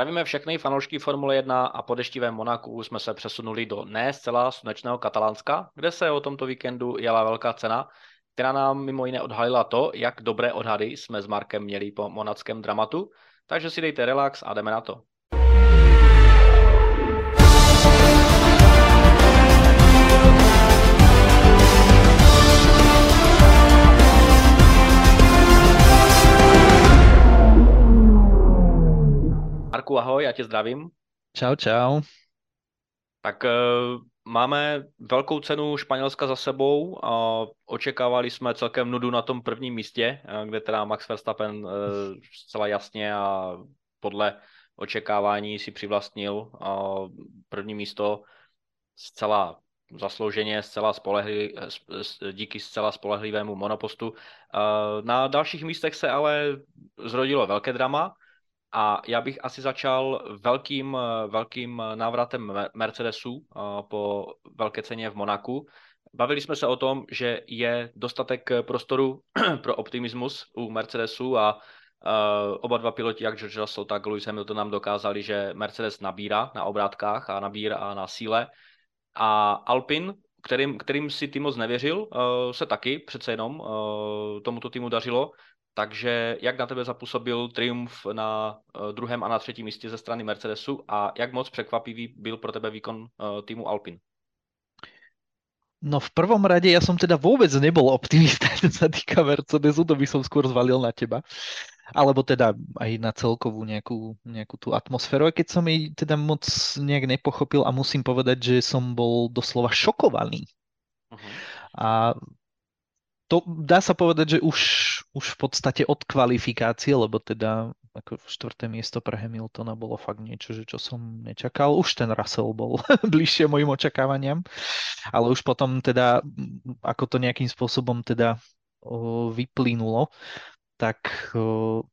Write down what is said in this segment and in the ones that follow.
Zdravíme všechny fanoušky Formule 1 a po deštivém Monaku jsme se přesunuli do ne zcela slunečného Katalánska, kde se o tomto víkendu jela velká cena, která nám mimo jiné odhalila to, jak dobré odhady jsme s Markem měli po monackém dramatu, takže si dejte relax a jdeme na to. Marku, ahoj, já tě zdravím. Čau, čau. Tak uh, máme velkou cenu Španělska za sebou a očekávali jsme celkem nudu na tom prvním místě, eh, kde teda Max Verstappen uh, zcela jasně a podle očekávání si přivlastnil uh, první místo zcela zaslouženě, zcela spolehli, díky zcela spolehlivému monopostu. Na dalších místech se ale zrodilo velké drama, a já bych asi začal velkým, velkým návratem Mercedesu po velké ceně v Monaku. Bavili jsme se o tom, že je dostatek prostoru pro optimismus u Mercedesu a oba dva piloti, jak George Russell, tak Lewis Hamilton nám dokázali, že Mercedes nabírá na obrátkách a nabírá na síle. A Alpin, kterým, kterým si tým moc nevěřil, uh, se taky přece jenom uh, tomuto týmu dařilo. Takže jak na tebe zapůsobil triumf na uh, druhém a na třetím místě ze strany Mercedesu a jak moc překvapivý byl pro tebe výkon uh, týmu Alpin? No v prvom rade ja som teda vôbec nebol optimista, čo sa týka Mercedesu, to by som skôr zvalil na teba. Alebo teda aj na celkovú nejakú, nejakú tú atmosféru, keď som jej teda moc nejak nepochopil a musím povedať, že som bol doslova šokovaný. Uh-huh. A to dá sa povedať, že už, už v podstate od kvalifikácie, lebo teda ako štvrté miesto pre Hamiltona bolo fakt niečo, že čo som nečakal. Už ten Russell bol bližšie mojim očakávaniam, ale už potom teda, ako to nejakým spôsobom teda o, vyplynulo, tak o,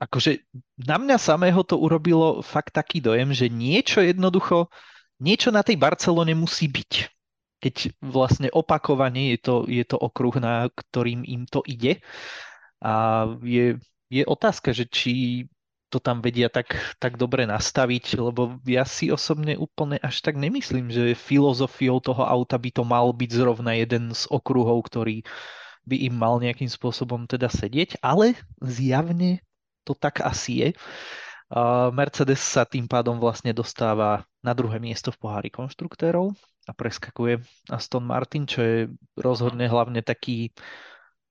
akože na mňa samého to urobilo fakt taký dojem, že niečo jednoducho, niečo na tej Barcelone musí byť keď vlastne opakovane je to, je to okruh, na ktorým im to ide. A je, je otázka, že či to tam vedia tak, tak dobre nastaviť, lebo ja si osobne úplne až tak nemyslím, že filozofiou toho auta by to mal byť zrovna jeden z okruhov, ktorý by im mal nejakým spôsobom teda sedieť, ale zjavne to tak asi je. Mercedes sa tým pádom vlastne dostáva na druhé miesto v pohári konštruktérov a preskakuje Aston Martin, čo je rozhodne hlavne taký,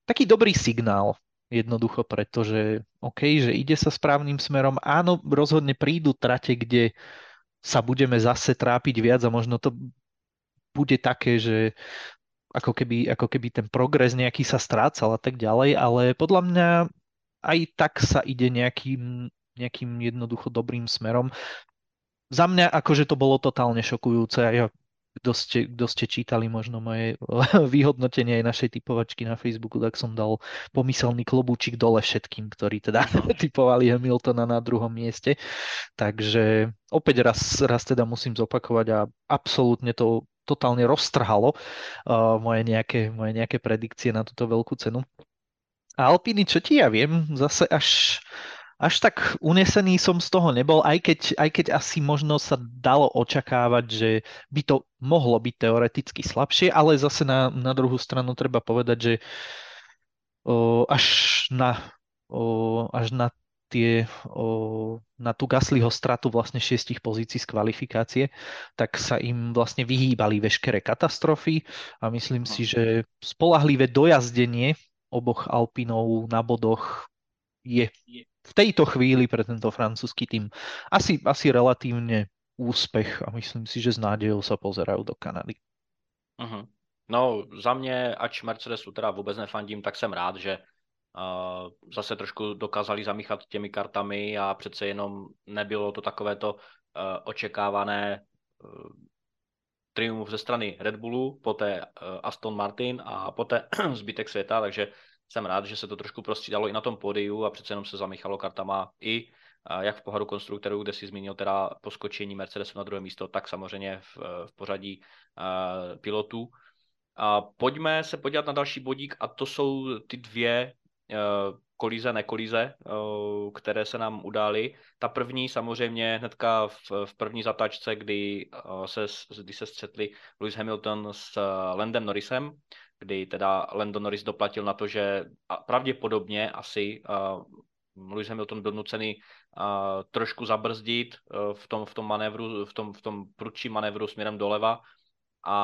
taký dobrý signál jednoducho, pretože OK, že ide sa správnym smerom. Áno, rozhodne prídu trate, kde sa budeme zase trápiť viac a možno to bude také, že ako keby, ako keby ten progres nejaký sa strácal a tak ďalej, ale podľa mňa aj tak sa ide nejakým, nejakým jednoducho dobrým smerom. Za mňa akože to bolo totálne šokujúce. Ja kto ste, kto ste čítali možno moje vyhodnotenie aj našej typovačky na Facebooku, tak som dal pomyselný klobúčik dole všetkým, ktorí teda typovali Hamiltona na druhom mieste. Takže opäť raz, raz teda musím zopakovať a absolútne to totálne roztrhalo uh, moje, nejaké, moje nejaké predikcie na túto veľkú cenu. A Alpiny, čo ti ja viem, zase až až tak unesený som z toho nebol, aj keď, aj keď asi možno sa dalo očakávať, že by to mohlo byť teoreticky slabšie, ale zase na, na druhú stranu treba povedať, že o, až na, o, až na tie, o, na tú Gaslyho stratu vlastne šiestich pozícií z kvalifikácie, tak sa im vlastne vyhýbali veškeré katastrofy a myslím si, že spolahlivé dojazdenie oboch Alpinov na bodoch je v tejto chvíli pre tento francúzsky tým asi, asi relatívne úspech a myslím si, že s nádejou sa pozerajú do Kanady. Uh-huh. No za mě, ač Mercedesu teda vůbec nefandím, tak jsem rád, že uh, zase trošku dokázali zamíchat těmi kartami a přece jenom nebylo to takovéto uh, očekávané uh, triumf ze strany Red Bullu, poté uh, Aston Martin a poté zbytek světa, takže jsem rád, že se to trošku prostřídalo i na tom pódiu a přece jenom se zamíchalo kartama i jak v pohodu konstruktorů, kde si zmínil teda poskočení Mercedesu na druhé místo, tak samozřejmě v, v pořadí uh, pilotů. A pojďme se podívat na další bodík a to jsou ty dvě uh, kolíze, nekolíze, které se nám udály. Ta první samozřejmě hnedka v, v první zatačce, kdy se, kdy se střetli Lewis Hamilton s Landem Norrisem, kdy teda Landon Norris doplatil na to, že pravděpodobně asi Lewis Hamilton byl nucený uh, trošku zabrzdit uh, v, tom, v tom manévru, v tom, v tom prudčím manévru směrem doleva a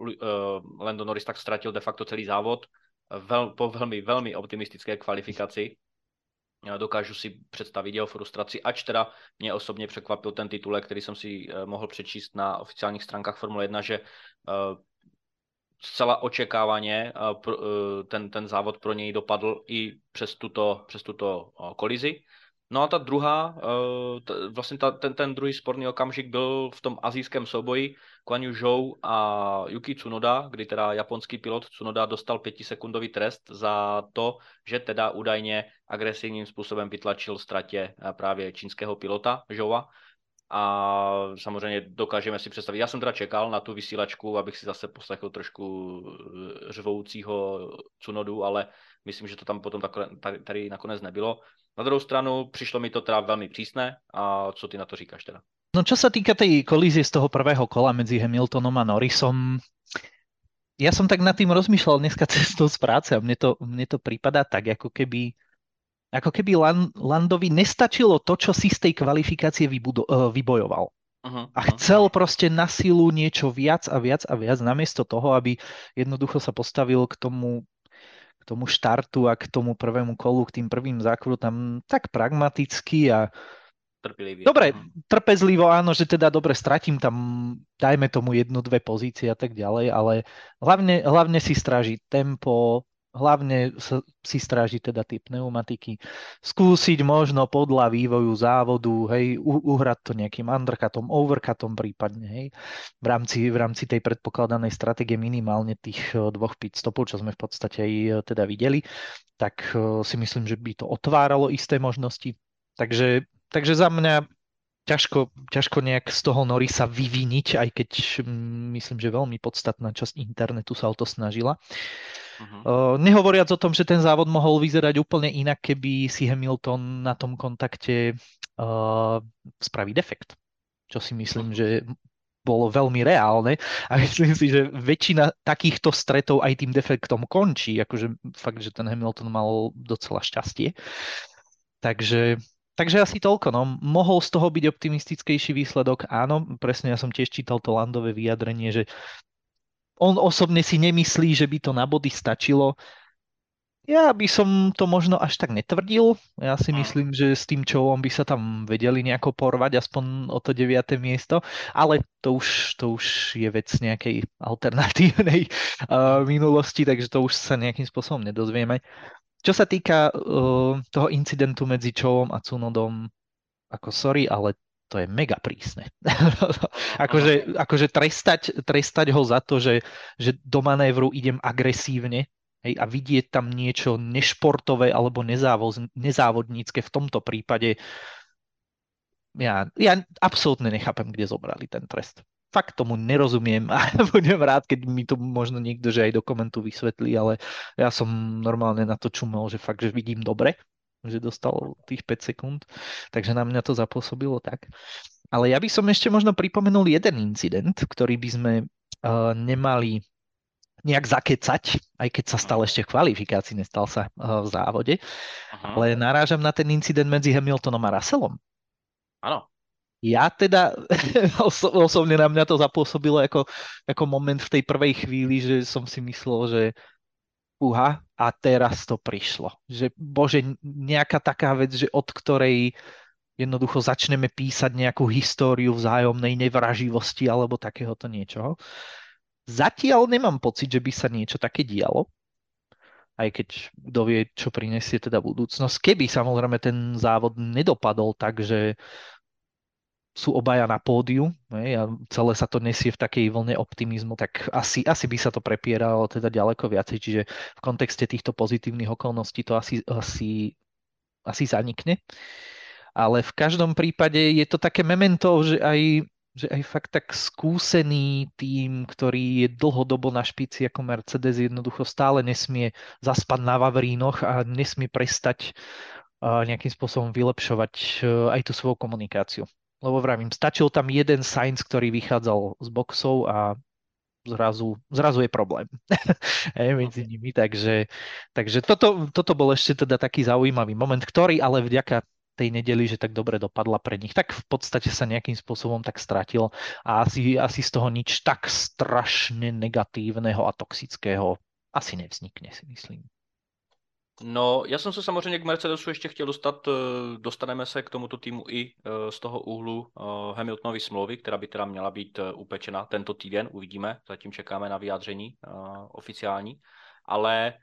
uh, Lando Norris tak ztratil de facto celý závod vel, po velmi, velmi optimistické kvalifikaci. Dokážu si představit jeho frustraci, ač teda mě osobně překvapil ten titulek, který jsem si mohl přečíst na oficiálních stránkách Formule 1, že zcela očekávaně ten, ten závod pro něj dopadl i přes tuto, přes tuto kolizi. No a ta druhá, vlastně ta, ten, ten druhý sporný okamžik byl v tom azijském souboji Kwan Yu Zhou a Yuki Tsunoda, kdy teda japonský pilot Tsunoda dostal pětisekundový trest za to, že teda údajně agresivním způsobem vytlačil ztratě právě čínského pilota Zhoua a samozřejmě dokážeme si představit. Já jsem teda čekal na tu vysílačku, abych si zase poslechl trošku řvoucího Cunodu, ale myslím, že to tam potom tady, tady nakonec nebylo. Na druhou stranu přišlo mi to teda velmi přísné a co ty na to říkáš teda? No čo sa týka tej kolízie z toho prvého kola medzi Hamiltonom a Norrisom, ja som tak nad tým rozmýšľal dneska cestou z práce a mne to, mne to prípada tak, ako keby ako keby Landovi nestačilo to, čo si z tej kvalifikácie vybudo- e, vybojoval. Uh-huh, a chcel proste na silu niečo viac a viac a viac, namiesto toho, aby jednoducho sa postavil k tomu, k tomu štartu a k tomu prvému kolu, k tým prvým zákrutám tak pragmaticky a Trpelivý. Dobre, trpezlivo áno, že teda dobre, stratím tam, dajme tomu jednu, dve pozície a tak ďalej, ale hlavne, hlavne si stráži tempo, hlavne si stráži teda tie pneumatiky, skúsiť možno podľa vývoju závodu, hej, uhrať to nejakým undercutom, overcutom prípadne, hej, v rámci, v rámci tej predpokladanej stratégie minimálne tých eh, dvoch pit stopov, čo sme v podstate aj eh, teda videli, tak eh, si myslím, že by to otváralo isté možnosti. Takže, takže za mňa ťažko, ťažko nejak z toho sa vyviniť, aj keď mm, myslím, že veľmi podstatná časť internetu sa o to snažila. Uh-huh. Uh, nehovoriac o tom, že ten závod mohol vyzerať úplne inak, keby si Hamilton na tom kontakte uh, spraví defekt. Čo si myslím, že bolo veľmi reálne a myslím si, že väčšina takýchto stretov aj tým defektom končí. Akože fakt, že ten Hamilton mal docela šťastie. Takže Takže asi toľko. No. Mohol z toho byť optimistickejší výsledok? Áno, presne ja som tiež čítal to Landové vyjadrenie, že on osobne si nemyslí, že by to na body stačilo. Ja by som to možno až tak netvrdil. Ja si myslím, že s tým čovom by sa tam vedeli nejako porvať, aspoň o to 9. miesto, ale to už, to už je vec nejakej alternatívnej uh, minulosti, takže to už sa nejakým spôsobom nedozvieme. Čo sa týka uh, toho incidentu medzi Čovom a Cunodom, ako sorry, ale to je mega prísne. akože, akože trestať, trestať ho za to, že, že do manévru idem agresívne hej, a vidieť tam niečo nešportové alebo nezávoz, nezávodnícke v tomto prípade, ja, ja absolútne nechápem, kde zobrali ten trest fakt tomu nerozumiem a budem rád, keď mi to možno niekto, že aj do komentu vysvetlí, ale ja som normálne na to čumel, že fakt, že vidím dobre, že dostal tých 5 sekúnd, takže na mňa to zapôsobilo tak. Ale ja by som ešte možno pripomenul jeden incident, ktorý by sme uh, nemali nejak zakecať, aj keď sa stal ešte v kvalifikácii, nestal sa uh, v závode, Aha. ale narážam na ten incident medzi Hamiltonom a Russellom. Áno. Ja teda oso- osobne na mňa to zapôsobilo ako, ako moment v tej prvej chvíli, že som si myslel, že uha, a teraz to prišlo. Že bože, nejaká taká vec, že od ktorej jednoducho začneme písať nejakú históriu vzájomnej nevraživosti alebo takéhoto niečoho. Zatiaľ nemám pocit, že by sa niečo také dialo, aj keď kto vie, čo prinesie teda budúcnosť. Keby samozrejme ten závod nedopadol tak, že sú obaja na pódiu ne, a celé sa to nesie v takej vlne optimizmu, tak asi, asi by sa to prepieralo teda ďaleko viacej, čiže v kontexte týchto pozitívnych okolností to asi, asi, asi zanikne. Ale v každom prípade je to také memento, že aj že aj fakt tak skúsený tým, ktorý je dlhodobo na špici ako Mercedes, jednoducho stále nesmie zaspať na Vavrínoch a nesmie prestať nejakým spôsobom vylepšovať aj tú svoju komunikáciu. Lebo vravím, stačil tam jeden Sainz, ktorý vychádzal z boxov a zrazu, zrazu je problém medzi nimi. Takže, takže toto, toto bol ešte teda taký zaujímavý moment, ktorý ale vďaka tej nedeli, že tak dobre dopadla pre nich, tak v podstate sa nejakým spôsobom tak stratil a asi, asi z toho nič tak strašne negatívneho a toxického asi nevznikne, si myslím. No, já jsem se samozřejmě k Mercedesu ještě chtěl dostat, eh, dostaneme se k tomuto týmu i eh, z toho úhlu eh, Hamiltonovy smlouvy, která by teda měla být upečena tento týden, uvidíme, zatím čekáme na vyjádření oficiální, ale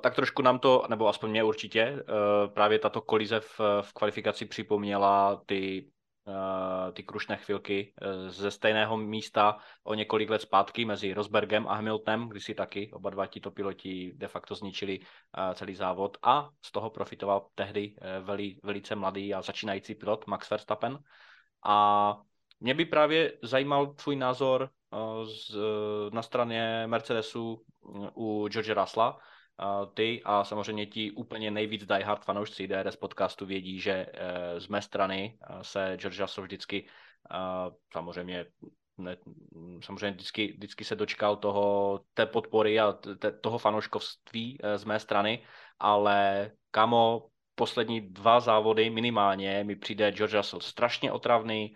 tak trošku nám to, nebo aspoň mě určitě, právě tato kolize v, v kvalifikaci připomněla ty ty krušné chvilky eh, ze stejného místa o několik let zpátky mezi Rosbergem a Hamiltonem, kdy si taky oba dva tito piloti de facto zničili eh, celý závod a z toho profitoval tehdy veli, velice mladý a začínající pilot Max Verstappen. A mě by právě zajímal tvůj názor z, na straně Mercedesu u George Russella, ty a samozřejmě ti úplně nejvíc diehard fanoušci DRS podcastu vědí, že eh, z mé strany eh, se George Russell vždycky eh, samozřejmě ne, samozřejmě vždycky, vždycky se dočkal toho, té podpory a te, toho fanouškovství z mé strany, ale kamo, poslední dva závody minimálně mi přijde George Russell strašně otravný,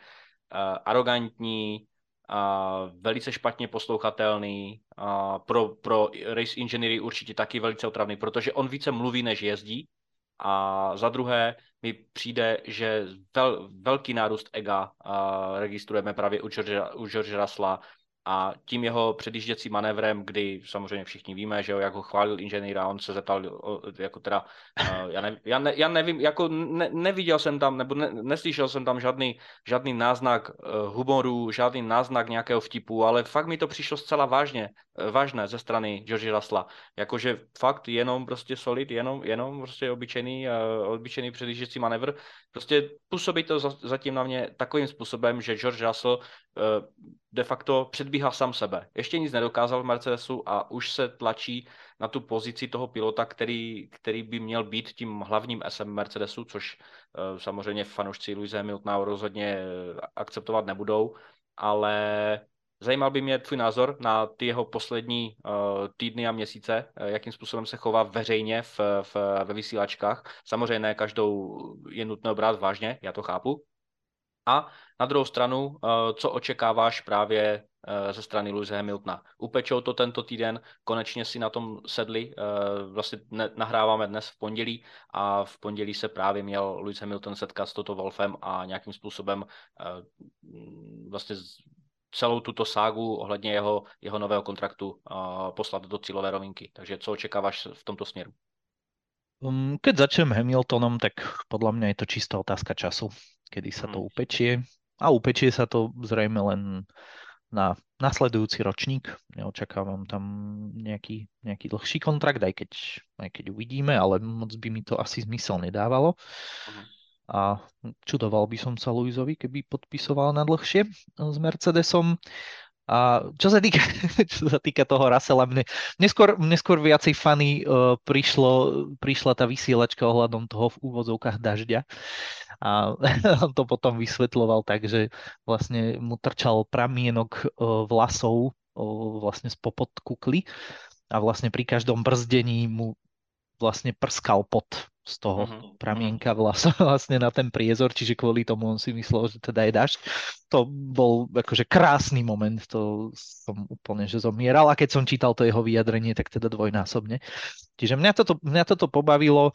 arrogantní, a velice špatně poslouchatelný, a pro, pro race inženýry určitě taky velice otravný, protože on více mluví, než jezdí. A za druhé mi přijde, že vel, velký nárůst ega a registrujeme právě u George, u George Russella a tím jeho předjížděcí manévrem, kdy samozřejmě všichni víme, že jo, jak ho chválil inženýr a on se zeptal, jako teda, já, ne, já, ne, já nevím, jako ne, neviděl jsem tam, nebo ne, neslyšel jsem tam žádný, žádný náznak uh, humoru, žádný náznak nějakého vtipu, ale fakt mi to přišlo zcela vážně, uh, vážné ze strany George Rasla. Jakože fakt jenom prostě solid, jenom, jenom prostě obyčejný, obyčejný předjížděcí manévr. Prostě působí to za, zatím na mě takovým způsobem, že George Russell de facto předbíhá sám sebe. Ještě nic nedokázal v Mercedesu a už se tlačí na tu pozici toho pilota, který, který by měl být tím hlavním SM Mercedesu, což uh, samozřejmě fanoušci Luise Hamiltona rozhodně eh, akceptovat nebudou, ale Zajímal by mě tvůj názor na ty jeho poslední uh, týdny a měsíce, jakým způsobem se chová veřejně v, v, ve vysílačkách. Samozřejmě každou je nutno brát vážně, já to chápu, a na druhou stranu, eh, co očekáváš právě eh, ze strany Luise Hamiltona. Upečou to tento týden, konečně si na tom sedli, eh, vlastně nahráváme dnes v pondělí a v pondělí se právě měl Lewis Hamilton setkat s Toto Wolfem a nějakým způsobem vlastně celou tuto ságu ohledně jeho, jeho nového kontraktu poslat do cílové rovinky. Takže co očekáváš v tomto směru? Um, keď začnem Hamiltonom, tak podľa mňa je to čistá otázka času, kedy sa to mhm. upečie. A upečie sa to zrejme len na nasledujúci ročník. Neočakávam tam nejaký, nejaký dlhší kontrakt, aj keď, aj keď uvidíme, ale moc by mi to asi zmysel nedávalo. Mhm. A čudoval by som sa Luizovi, keby podpisoval na dlhšie s Mercedesom. A čo sa týka, čo sa týka toho Russella, mne, neskôr, neskôr viacej fany uh, prišlo, prišla tá vysielačka ohľadom toho v úvodzovkách dažďa. A on to potom vysvetloval tak, že vlastne mu trčal pramienok uh, vlasov uh, vlastne z popod kukly a vlastne pri každom brzdení mu vlastne prskal pot z toho uh-huh. pramienka vlasa vlastne na ten priezor, čiže kvôli tomu on si myslel, že teda je dažď. To bol akože krásny moment, to som úplne že zomieral a keď som čítal to jeho vyjadrenie, tak teda dvojnásobne. Čiže mňa toto, mňa toto pobavilo,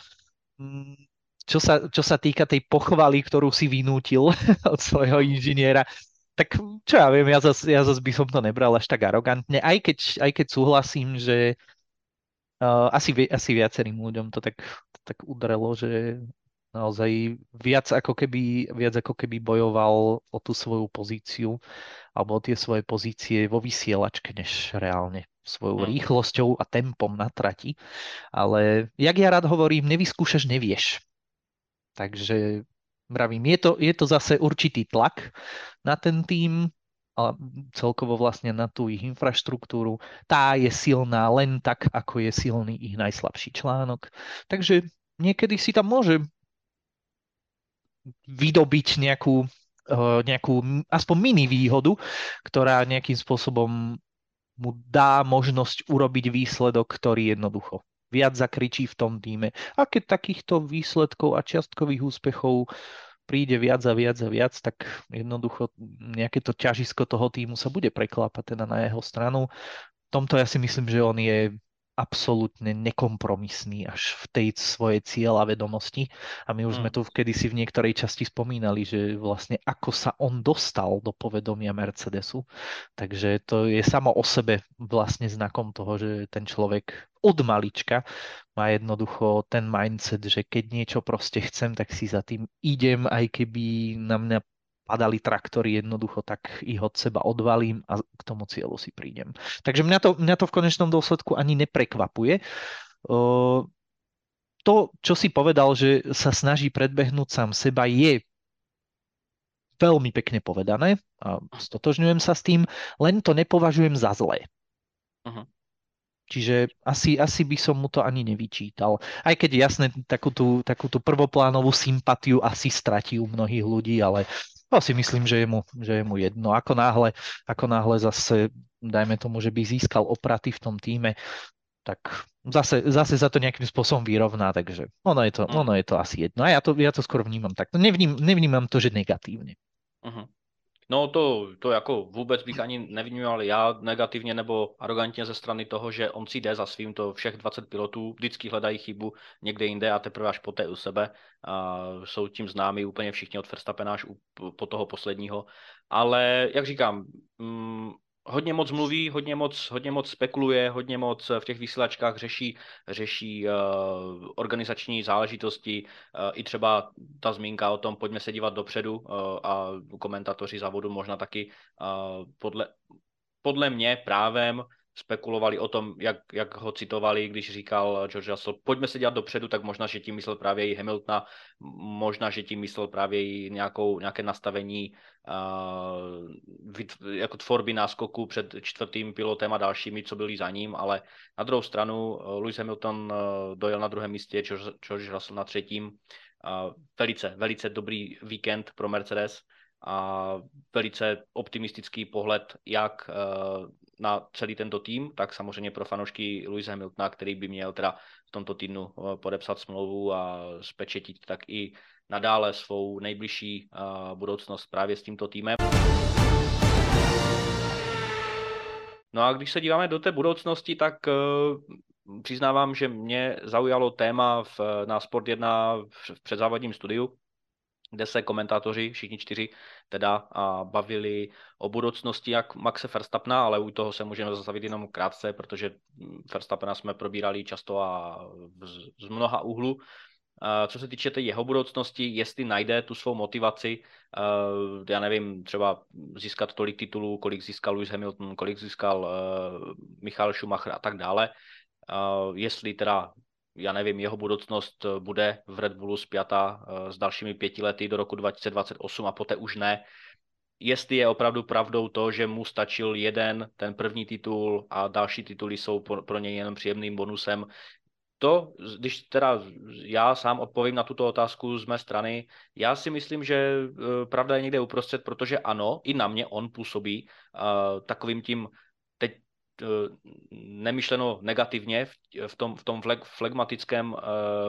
mm, čo sa, čo sa týka tej pochvaly, ktorú si vynútil od svojho inžiniera, tak čo ja viem, ja zase ja zas by som to nebral až tak arogantne, aj keď, aj keď súhlasím, že asi, asi viacerým ľuďom to tak, to tak udrelo, že naozaj viac ako keby, viac ako keby bojoval o tú svoju pozíciu alebo o tie svoje pozície vo vysielačke, než reálne svojou mm. rýchlosťou a tempom na trati. Ale jak ja rád hovorím, nevyskúšaš, nevieš. Takže Vravím, je to, je to zase určitý tlak na ten tým, ale celkovo vlastne na tú ich infraštruktúru. Tá je silná len tak, ako je silný ich najslabší článok. Takže niekedy si tam môže vydobiť nejakú, eh, nejakú aspoň mini výhodu, ktorá nejakým spôsobom mu dá možnosť urobiť výsledok, ktorý jednoducho viac zakričí v tom týme. A keď takýchto výsledkov a čiastkových úspechov príde viac a viac a viac, tak jednoducho nejaké to ťažisko toho týmu sa bude preklápať teda na jeho stranu. V tomto ja si myslím, že on je absolútne nekompromisný až v tej svojej cieľa vedomosti. A my už sme mm. tu kedysi v niektorej časti spomínali, že vlastne ako sa on dostal do povedomia Mercedesu. Takže to je samo o sebe vlastne znakom toho, že ten človek od malička má jednoducho ten mindset, že keď niečo proste chcem, tak si za tým idem, aj keby na mňa padali traktory jednoducho, tak ich od seba odvalím a k tomu cieľu si prídem. Takže mňa to, mňa to v konečnom dôsledku ani neprekvapuje. To, čo si povedal, že sa snaží predbehnúť sám seba, je veľmi pekne povedané a stotožňujem sa s tým, len to nepovažujem za zlé. Uh-huh. Čiže asi, asi by som mu to ani nevyčítal. Aj keď jasne, takú tú, takú tú prvoplánovú sympatiu asi stratí u mnohých ľudí, ale to si myslím, že je mu, že je mu jedno. Ako náhle, ako náhle zase, dajme tomu, že by získal opraty v tom týme, tak zase, zase za to nejakým spôsobom vyrovná, takže ono je to, mm. ono je to asi jedno. A ja to, ja to skoro vnímam takto. Nevním, nevnímam to, že negatívne. Uh-huh. No to, to jako vůbec bych ani nevnímal já negativně nebo arrogantně ze strany toho, že on si jde za svým, to všech 20 pilotů vždycky hledají chybu někde jinde a teprve až poté u sebe. A jsou tím známi úplně všichni od Verstappena až po toho posledního. Ale jak říkám, mm, hodně moc mluví, hodně moc, hodně moc spekuluje, hodně moc v těch vysílačkách řeší, řeší uh, organizační záležitosti, uh, i třeba ta zmínka o tom, pojďme se dívat dopředu uh, a komentátoři závodu možná taky uh, podle, podle mě právem spekulovali o tom, jak, jak ho citovali, když říkal George Russell, pojďme se dělat dopředu, tak možná, že tím myslel právě i Hamiltona, možná, že tím myslel právě i nějakou, nějaké nastavení uh, jako tvorby náskoku před čtvrtým pilotem a dalšími, co byli za ním, ale na druhou stranu uh, Lewis Hamilton uh, dojel na druhém místě, George, George Russell na třetím. Uh, velice, velice dobrý víkend pro Mercedes a velice optimistický pohled jak na celý tento tým, tak samozřejmě pro fanoušky Louise Hamiltona, který by měl teda v tomto týdnu eh, podepsat smlouvu a spečetit tak i nadále svou nejbližší eh, budoucnost právě s tímto týmem. No a když se díváme do té budoucnosti, tak přiznávám, že mě zaujalo téma v, na Sport 1 v předzávodním studiu, kde se komentátoři, všichni čtyři, teda bavili o budoucnosti jak Maxe Verstappena, ale u toho se můžeme zastavit jenom krátce, protože Verstappena jsme probírali často a z, z mnoha úhlu. Co se týče té jeho budoucnosti, jestli najde tu svou motivaci, já nevím, třeba získat tolik titulů, kolik získal Lewis Hamilton, kolik získal Michal Schumacher a tak dále, jestli teda já nevím, jeho budoucnost eh, bude v Red Bullu spjata eh, s dalšími pěti lety do roku 2028 a poté už ne. Jestli je opravdu pravdou to, že mu stačil jeden, ten první titul a další tituly jsou pro něj jenom příjemným bonusem, to, když teda já sám odpovím na tuto otázku z mé strany, já si myslím, že eh, pravda je někde uprostřed, protože ano, i na mě on působí uh, takovým tím nemyšleno negativně v, tom, v tom flegmatickém uh,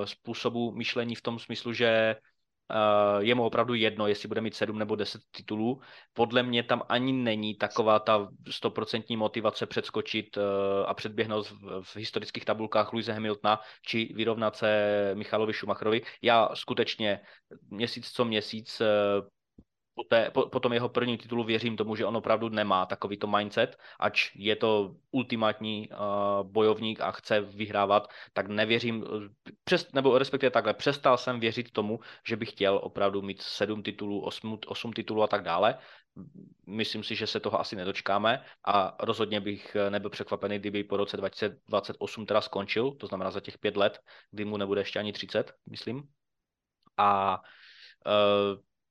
způsobu myšlení v tom smyslu, že uh, je mu opravdu jedno, jestli bude mít sedm nebo deset titulů. Podle mě tam ani není taková ta stoprocentní motivace předskočit a předběhnout v, historických tabulkách Luise Hamiltona či vyrovnat se Michalovi Schumacherovi. Já skutečně měsíc co měsíc po, té, po, po tom jeho prvním titulu věřím tomu, že on opravdu nemá takovýto mindset, ač je to ultimátní uh, bojovník a chce vyhrávat, tak nevěřím, přes, nebo respektive takhle, přestal jsem věřit tomu, že bych chtěl opravdu mít sedm titulů, osm, osm titulů a tak dále. Myslím si, že se toho asi nedočkáme a rozhodně bych nebyl překvapený, kdyby po roce 2028 teda skončil, to znamená za těch pět let, kdy mu nebude ještě ani 30, myslím. A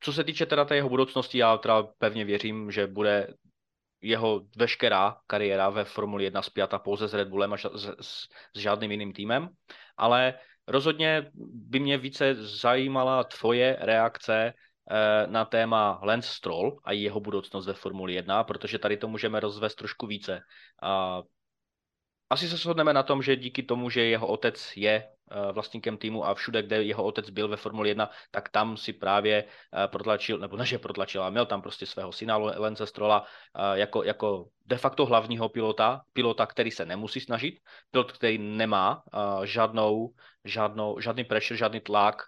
co se týče teda té jeho budoucnosti, já teda pevně věřím, že bude jeho veškerá kariéra ve Formuli 1 spjata pouze s Red Bullem a s, s, s žádným jiným týmem, ale rozhodně by mě více zajímala tvoje reakce eh, na téma Lance Stroll a jeho budoucnost ve Formuli 1, protože tady to můžeme rozvést trošku více. A asi se shodneme na tom, že díky tomu, že jeho otec je Eh, vlastníkem týmu a všude, kde jeho otec byl ve Formuli 1, tak tam si právě eh, protlačil, nebo ne, že protlačil, ale měl tam prostě svého syna Lence Strola eh, jako, jako de facto hlavního pilota, pilota, který se nemusí snažit, pilot, který nemá žádnou, žádnou, žádný pressure, žádný tlak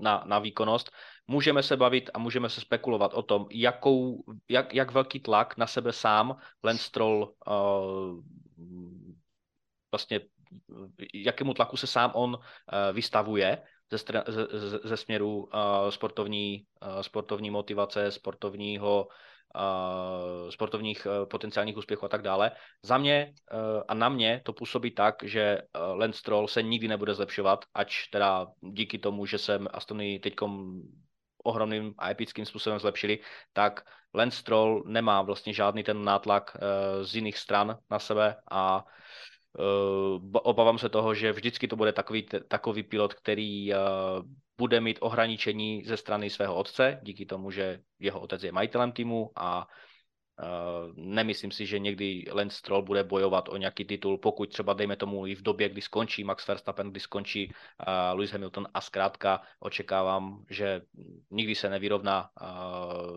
na, na výkonnost. Můžeme se bavit a můžeme se spekulovat o tom, jakou, jak, jak velký tlak na sebe sám Lance Stroll vlastně jakému tlaku se sám on eh, vystavuje ze, ze, ze směru eh, sportovní, eh, sportovní motivace, sportovního sportovních potenciálních úspěchů a tak dále. Za mě a na mě to působí tak, že Lance Stroll se nikdy nebude zlepšovat, ač teda díky tomu, že se Astony teďkom ohromným a epickým způsobem zlepšili, tak Lance Stroll nemá vlastně žádný ten nátlak z jiných stran na sebe a obávám se toho, že vždycky to bude takový, takový pilot, který uh, bude mít ohraničení ze strany svého otce, díky tomu, že jeho otec je majitelem týmu a nemyslím si, že někdy Lance Stroll bude bojovat o nějaký titul, pokud třeba dejme tomu i v době, kdy skončí Max Verstappen, kdy skončí Lewis Hamilton a zkrátka očekávám, že nikdy se nevyrovná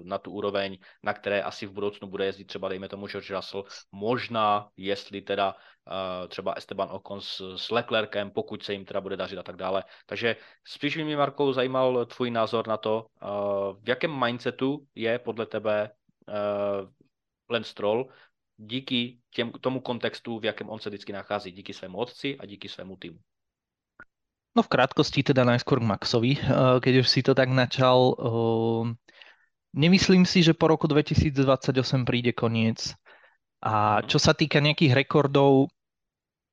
na tu úroveň, na které asi v budoucnu bude jezdit třeba dejme tomu George Russell, možná jestli teda třeba Esteban Ocon s, s Leclerkem, pokud se jim teda bude dařit a tak dále. Takže spíš by mě, Markou, zajímal tvůj názor na to, v jakém mindsetu je podle tebe Lance Stroll díky těm, tomu kontextu, v jakém on se vždycky nachází, díky svému otci a díky svému týmu. No v krátkosti teda najskôr k Maxovi, eh, keď už si to tak načal. Eh, nemyslím si, že po roku 2028 príde koniec. A mhm. čo sa týka nejakých rekordov,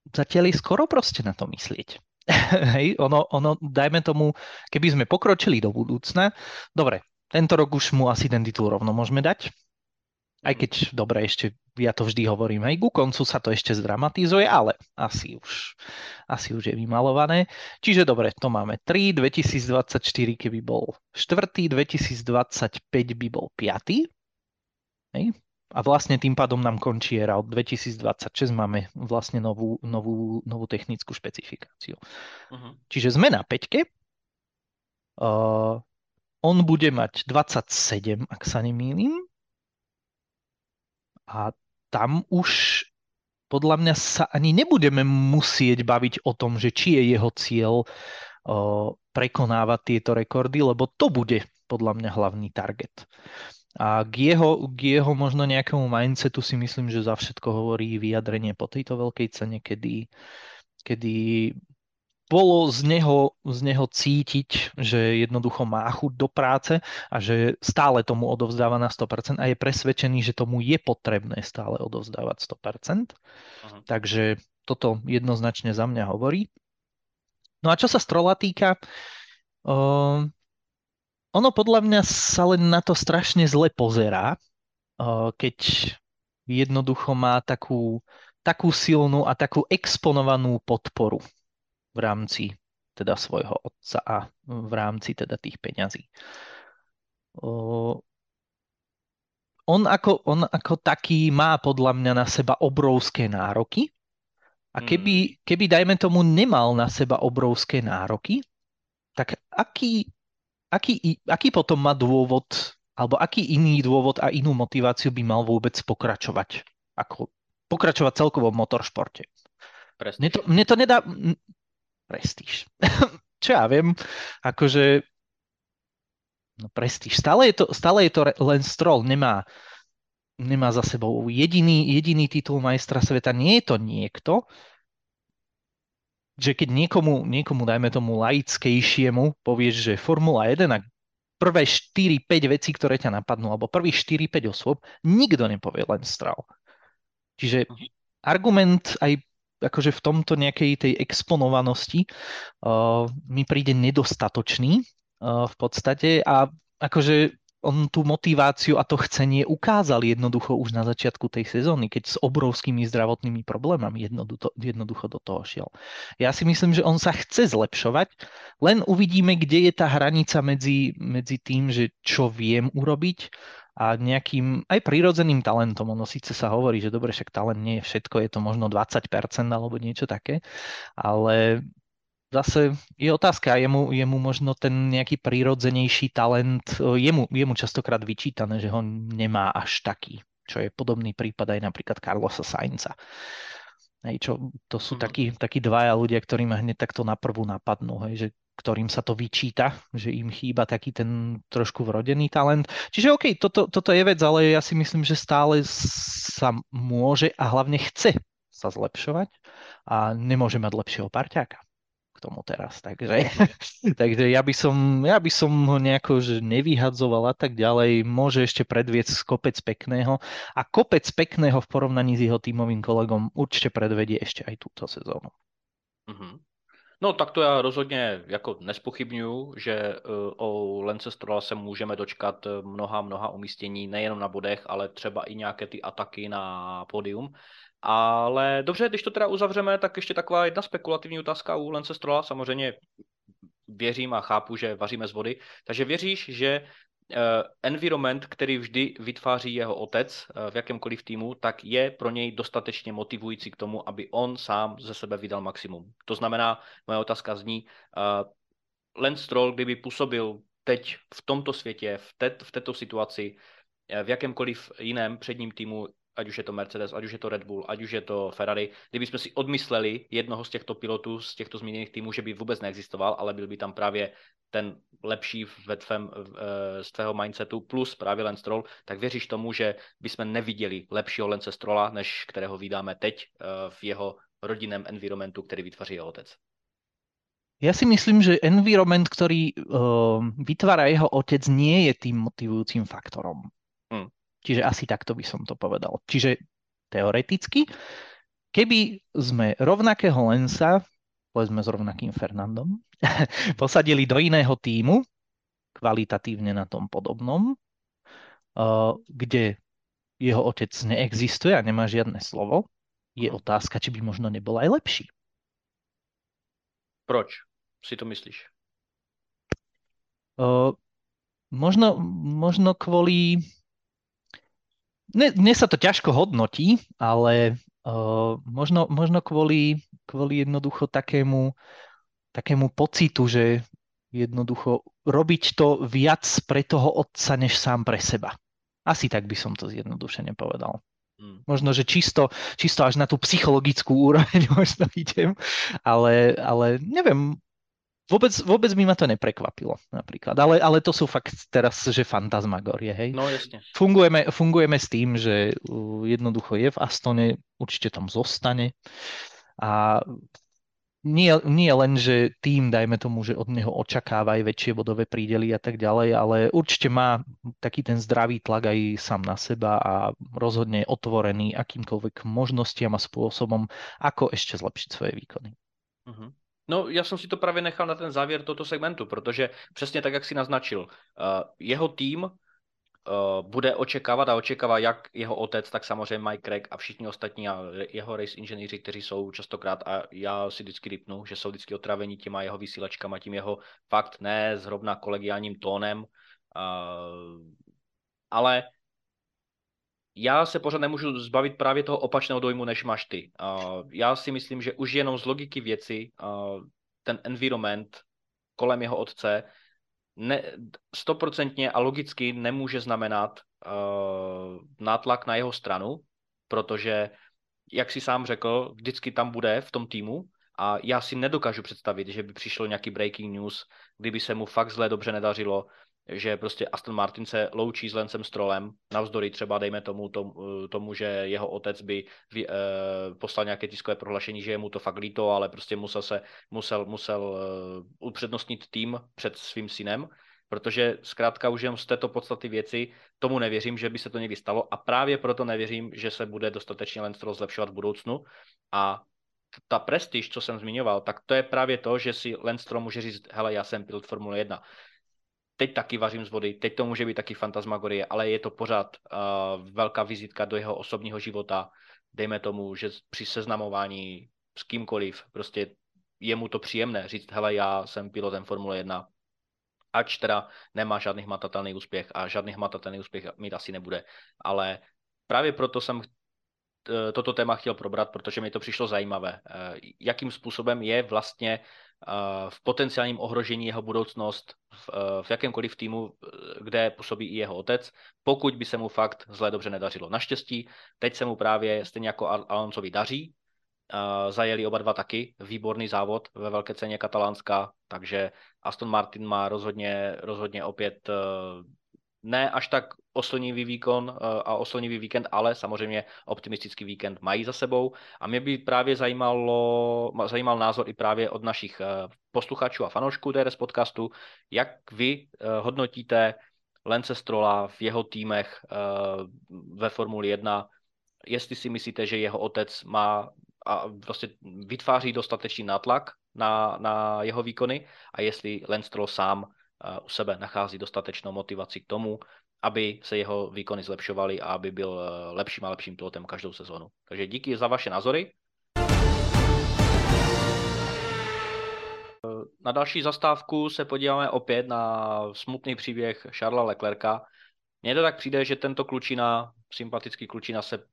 zatiaľ je skoro proste na to myslieť. Hej, ono, ono, dajme tomu, keby sme pokročili do budúcna, dobre, tento rok už mu asi ten titul rovno môžeme dať, aj keď, dobre, ešte ja to vždy hovorím, aj ku koncu sa to ešte zdramatizuje, ale asi už, asi už je vymalované. Čiže dobre, to máme 3, 2024 keby bol 4, 2025 by bol 5. Hej. A vlastne tým pádom nám končí era od 2026 máme vlastne novú, novú, novú technickú špecifikáciu. Uh-huh. Čiže sme na 5. Uh, on bude mať 27, ak sa nemýlim. A tam už podľa mňa sa ani nebudeme musieť baviť o tom, že či je jeho cieľ o, prekonávať tieto rekordy, lebo to bude podľa mňa hlavný target. A k jeho, k jeho možno nejakému mindsetu si myslím, že za všetko hovorí vyjadrenie po tejto veľkej cene, kedy, kedy bolo z neho, z neho cítiť, že jednoducho má chuť do práce a že stále tomu odovzdáva na 100% a je presvedčený, že tomu je potrebné stále odovzdávať 100%. Aha. Takže toto jednoznačne za mňa hovorí. No a čo sa Strola týka, uh, ono podľa mňa sa len na to strašne zle pozerá, uh, keď jednoducho má takú, takú silnú a takú exponovanú podporu v rámci teda svojho otca a v rámci teda tých peňazí. On ako, on ako taký má podľa mňa na seba obrovské nároky a keby, hmm. keby dajme tomu nemal na seba obrovské nároky, tak aký, aký, aký potom má dôvod alebo aký iný dôvod a inú motiváciu by mal vôbec pokračovať? Ako pokračovať celkovo v motoršporte. Mne to, mne to nedá, prestíž. Čo ja viem, akože no prestíž. Stále je to, stále je to len Stroll, nemá, nemá za sebou jediný, jediný titul majstra sveta. Nie je to niekto, že keď niekomu, niekomu dajme tomu laickejšiemu, povieš, že Formula 1 a prvé 4-5 vecí, ktoré ťa napadnú, alebo prvých 4-5 osôb, nikto nepovie len Stroll. Čiže mhm. argument aj akože v tomto nejakej tej exponovanosti uh, mi príde nedostatočný v podstate a akože on tú motiváciu a to chcenie ukázal jednoducho už na začiatku tej sezóny, keď s obrovskými zdravotnými problémami jednoducho, jednoducho do toho šiel. Ja si myslím, že on sa chce zlepšovať, len uvidíme, kde je tá hranica medzi, medzi tým, že čo viem urobiť a nejakým aj prírodzeným talentom. Ono síce sa hovorí, že dobre, však talent nie je všetko, je to možno 20% alebo niečo také, ale zase je otázka, jemu, jemu možno ten nejaký prírodzenejší talent, jemu, jemu častokrát vyčítané, že ho nemá až taký, čo je podobný prípad aj napríklad Carlosa Sainza. Hej, čo, to sú mm. takí, takí dvaja ľudia, ktorí ma hneď takto na prvú napadnú, hej, že ktorým sa to vyčíta, že im chýba taký ten trošku vrodený talent. Čiže OK, toto, toto je vec, ale ja si myslím, že stále sa môže a hlavne chce sa zlepšovať a nemôže mať lepšieho parťáka tomu teraz. Takže, takže ja, by som, ja by som ho nejako že nevyhadzoval a tak ďalej. Môže ešte predviesť kopec pekného a kopec pekného v porovnaní s jeho tímovým kolegom určite predvedie ešte aj túto sezónu. Mm-hmm. No tak to já rozhodně jako nespochybnuju, že uh, o Lence Strola se můžeme dočkat mnoha, mnoha umístění, nejenom na bodech, ale třeba i nějaké ty ataky na pódium. Ale dobře, když to teda uzavřeme, tak ještě taková jedna spekulativní otázka u Lence Strola. Samozřejmě věřím a chápu, že vaříme z vody. Takže věříš, že environment, který vždy vytváří jeho otec uh, v jakémkoliv týmu, tak je pro něj dostatečně motivující k tomu, aby on sám ze sebe vydal maximum. To znamená, moje otázka zní, uh, Lance Stroll, kdyby působil teď v tomto světě, v, v této situaci, v jakémkoliv jiném předním týmu, ať už je to Mercedes, ať už je to Red Bull, ať už je to Ferrari, kdyby jsme si odmysleli jednoho z těchto pilotů, z těchto zmíněných týmů, že by vůbec neexistoval, ale byl by tam právě ten lepší ve tvém, eh, z tvého mindsetu plus právě Lance Stroll, tak věříš tomu, že bychom neviděli lepšího Lance Strolla, než kterého vydáme teď eh, v jeho rodinném environmentu, který vytvoří jeho otec? Ja si myslím, že environment, ktorý uh, vytvára jeho otec, nie je tým motivujúcim faktorom. Čiže asi takto by som to povedal. Čiže teoreticky, keby sme rovnakého Lensa, povedzme s rovnakým Fernandom, posadili do iného týmu, kvalitatívne na tom podobnom, uh, kde jeho otec neexistuje a nemá žiadne slovo, je mhm. otázka, či by možno nebol aj lepší. Proč si to myslíš? Uh, možno, možno kvôli dnes sa to ťažko hodnotí, ale uh, možno, možno kvôli, kvôli jednoducho takému, takému pocitu, že jednoducho robiť to viac pre toho otca, než sám pre seba. Asi tak by som to zjednodušene povedal. Hmm. Možno, že čisto, čisto až na tú psychologickú úroveň možno idem, ale, ale neviem, Vôbec, vôbec by ma to neprekvapilo napríklad, ale, ale to sú fakt teraz, že fantasmagorie, hej. No jasne. Fungujeme, fungujeme s tým, že jednoducho je v Astone, určite tam zostane a nie, nie len, že tým, dajme tomu, že od neho očakáva aj väčšie bodové prídely a tak ďalej, ale určite má taký ten zdravý tlak aj sám na seba a rozhodne je otvorený akýmkoľvek možnostiam a spôsobom, ako ešte zlepšiť svoje výkony. Uh-huh. No, já jsem si to právě nechal na ten závěr tohoto segmentu, protože přesně tak, jak si naznačil, uh, jeho tým uh, bude očekávat a očekává jak jeho otec, tak samozřejmě Mike Craig a všichni ostatní a jeho race inženýři, kteří jsou častokrát, a já si vždycky rypnu, že jsou vždycky otravení těma jeho vysílačkama, tím jeho fakt ne zrovna kolegiálním tónem, uh, ale já se pořád nemůžu zbavit právě toho opačného dojmu, než máš ty. Uh, já si myslím, že už jenom z logiky věci uh, ten environment kolem jeho otce stoprocentně a logicky nemůže znamenat uh, nátlak na jeho stranu, protože, jak si sám řekl, vždycky tam bude v tom týmu a já si nedokážu představit, že by přišlo nějaký breaking news, kdyby se mu fakt zle dobře nedařilo, že prostě Aston Martin se loučí s Lencem Strollem, navzdory třeba, dejme tomu, tomu, tomu že jeho otec by vy, uh, poslal nějaké tiskové prohlášení, že je mu to fakt líto, ale prostě musel se, musel, musel uh, upřednostnit tým před svým synem, protože zkrátka už jen z této podstaty věci tomu nevěřím, že by se to někdy stalo a právě proto nevěřím, že se bude dostatečně Lance Stroll zlepšovat v budoucnu. A ta prestiž, co jsem zmiňoval, tak to je právě to, že si Lance Stroll může říct, hele, já jsem pilot Formule 1 teď taky vařím z vody, teď to může být taky fantasmagorie, ale je to pořád uh, velká vizitka do jeho osobního života. Dejme tomu, že při seznamování s kýmkoliv, prostě je mu to příjemné říct, hele, já jsem pilotem Formule 1, ač teda nemá žádný hmatatelný úspěch a žádný hmatatelný úspěch mít asi nebude, ale právě proto jsem eh, toto téma chtěl probrat, protože mi to přišlo zajímavé. Eh, jakým způsobem je vlastně v potenciálním ohrožení jeho budoucnost v, v jakémkoliv týmu, kde působí i jeho otec, pokud by se mu fakt zle dobře nedařilo. Naštěstí, teď se mu právě stejně jako Alonsovi daří, zajeli oba dva taky výborný závod ve velké ceně Katalánska, takže Aston Martin má rozhodně, rozhodně opět ne až tak oslnivý výkon eh, a oslnivý víkend, ale samozřejmě optimistický víkend mají za sebou. A mě by právě zajímalo, zajímal názor i právě od našich eh, posluchačů a fanoušků DRS podcastu, jak vy eh, hodnotíte Lence Strola v jeho týmech ve Formuli 1, jestli si myslíte, že jeho otec má a prostě vytváří dostatečný nátlak na, na jeho výkony? A jestli Lance Stroll sám u sebe nachází dostatečnou motivaci k tomu, aby se jeho výkony zlepšovaly a aby byl eh, lepším a lepším pilotem každou sezónu. Takže díky za vaše názory. Eh, na další zastávku se podíváme opět na smutný příběh Charlesa Leclerca. Mně to tak přijde, že tento klučina, sympatický klučina se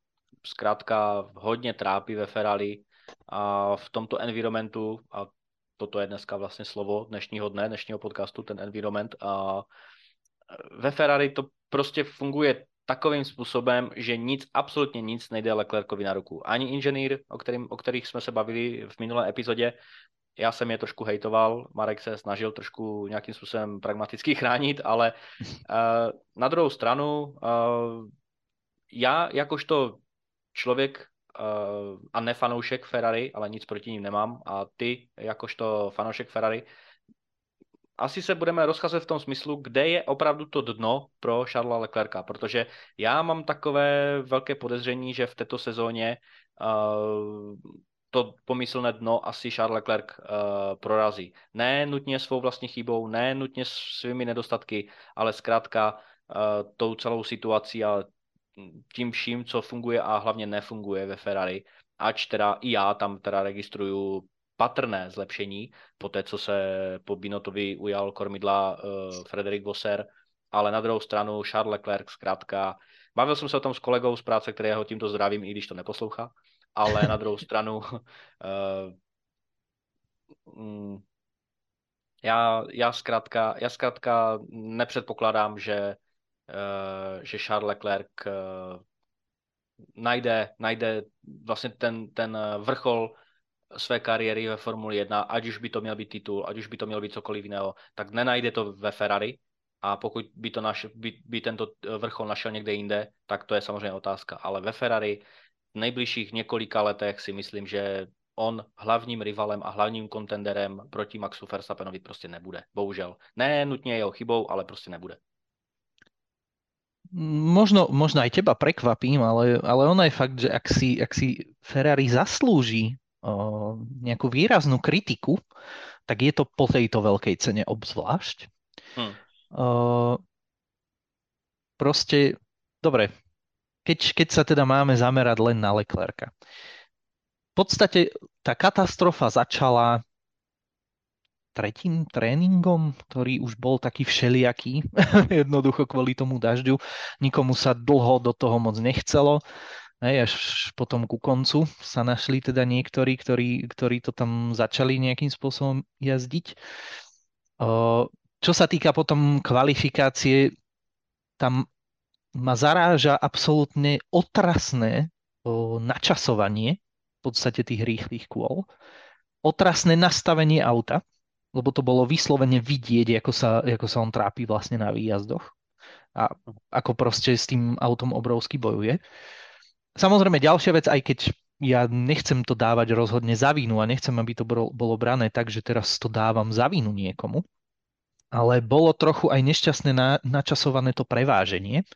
zkrátka hodně trápí ve Ferrari a v tomto environmentu, a toto je dneska vlastně slovo dnešního dne, dnešního podcastu, ten environment. A ve Ferrari to prostě funguje takovým způsobem, že nic, absolutně nic nejde Leclercovi na ruku. Ani inženýr, o, kterým, o kterých jsme se bavili v minulé epizodě, já jsem je trošku hejtoval, Marek se snažil trošku nějakým způsobem pragmaticky chránit, ale uh, na druhou stranu uh, já jakožto člověk, a ne fanoušek Ferrari, ale nic proti ním nemám. A ty, jakožto fanoušek Ferrari, asi se budeme rozcházet v tom smyslu, kde je opravdu to dno pro Charlesa Leclerca, protože já mám takové velké podezření, že v této sezóně uh, to pomyslné dno asi Charles Leclerc uh, prorazí. Ne nutně svou vlastní chybou, ne nutně svými nedostatky, ale zkrátka uh, tou celou situací a tím vším, co funguje a hlavně nefunguje ve Ferrari, ač teda i já tam teda registruju patrné zlepšení, po té, co se po Binotovi ujal kormidla uh, Frederik Vosser, ale na druhou stranu Charles Leclerc zkrátka, bavil jsem se o tom s kolegou z práce, kterého tímto zdravím, i když to neposlouchá, ale na druhou stranu uh, já, já, zkrátka, já zkrátka nepředpokládám, že Eh, že Charles Leclerc eh, najde, najde vlastně ten, ten vrchol své kariéry ve Formuli 1, ať už by to měl být titul, ať už by to měl být cokoliv jiného, tak nenajde to ve Ferrari a pokud by, to naš, by, by tento vrchol našel někde jinde, tak to je samozřejmě otázka. Ale ve Ferrari v nejbližších několika letech si myslím, že on hlavním rivalem a hlavním kontenderem proti Maxu Verstappenovi prostě nebude. Bohužel. Ne nutně jeho chybou, ale prostě nebude možno, možno aj teba prekvapím, ale, ale ono je fakt, že ak si, ak si Ferrari zaslúži o, nejakú výraznú kritiku, tak je to po tejto veľkej cene obzvlášť. Hmm. O, proste, dobre, keď, keď sa teda máme zamerať len na Leclerca. V podstate tá katastrofa začala tretím tréningom, ktorý už bol taký všelijaký, jednoducho kvôli tomu dažďu. Nikomu sa dlho do toho moc nechcelo. Hej, až potom ku koncu sa našli teda niektorí, ktorí, ktorí to tam začali nejakým spôsobom jazdiť. Čo sa týka potom kvalifikácie, tam ma zaráža absolútne otrasné načasovanie v podstate tých rýchlych kôl, otrasné nastavenie auta, lebo to bolo vyslovene vidieť, ako sa, ako sa on trápi vlastne na výjazdoch a ako proste s tým autom obrovsky bojuje. Samozrejme ďalšia vec, aj keď ja nechcem to dávať rozhodne za vínu a nechcem, aby to bolo, brané tak, že teraz to dávam za vínu niekomu, ale bolo trochu aj nešťastné na, načasované to preváženie.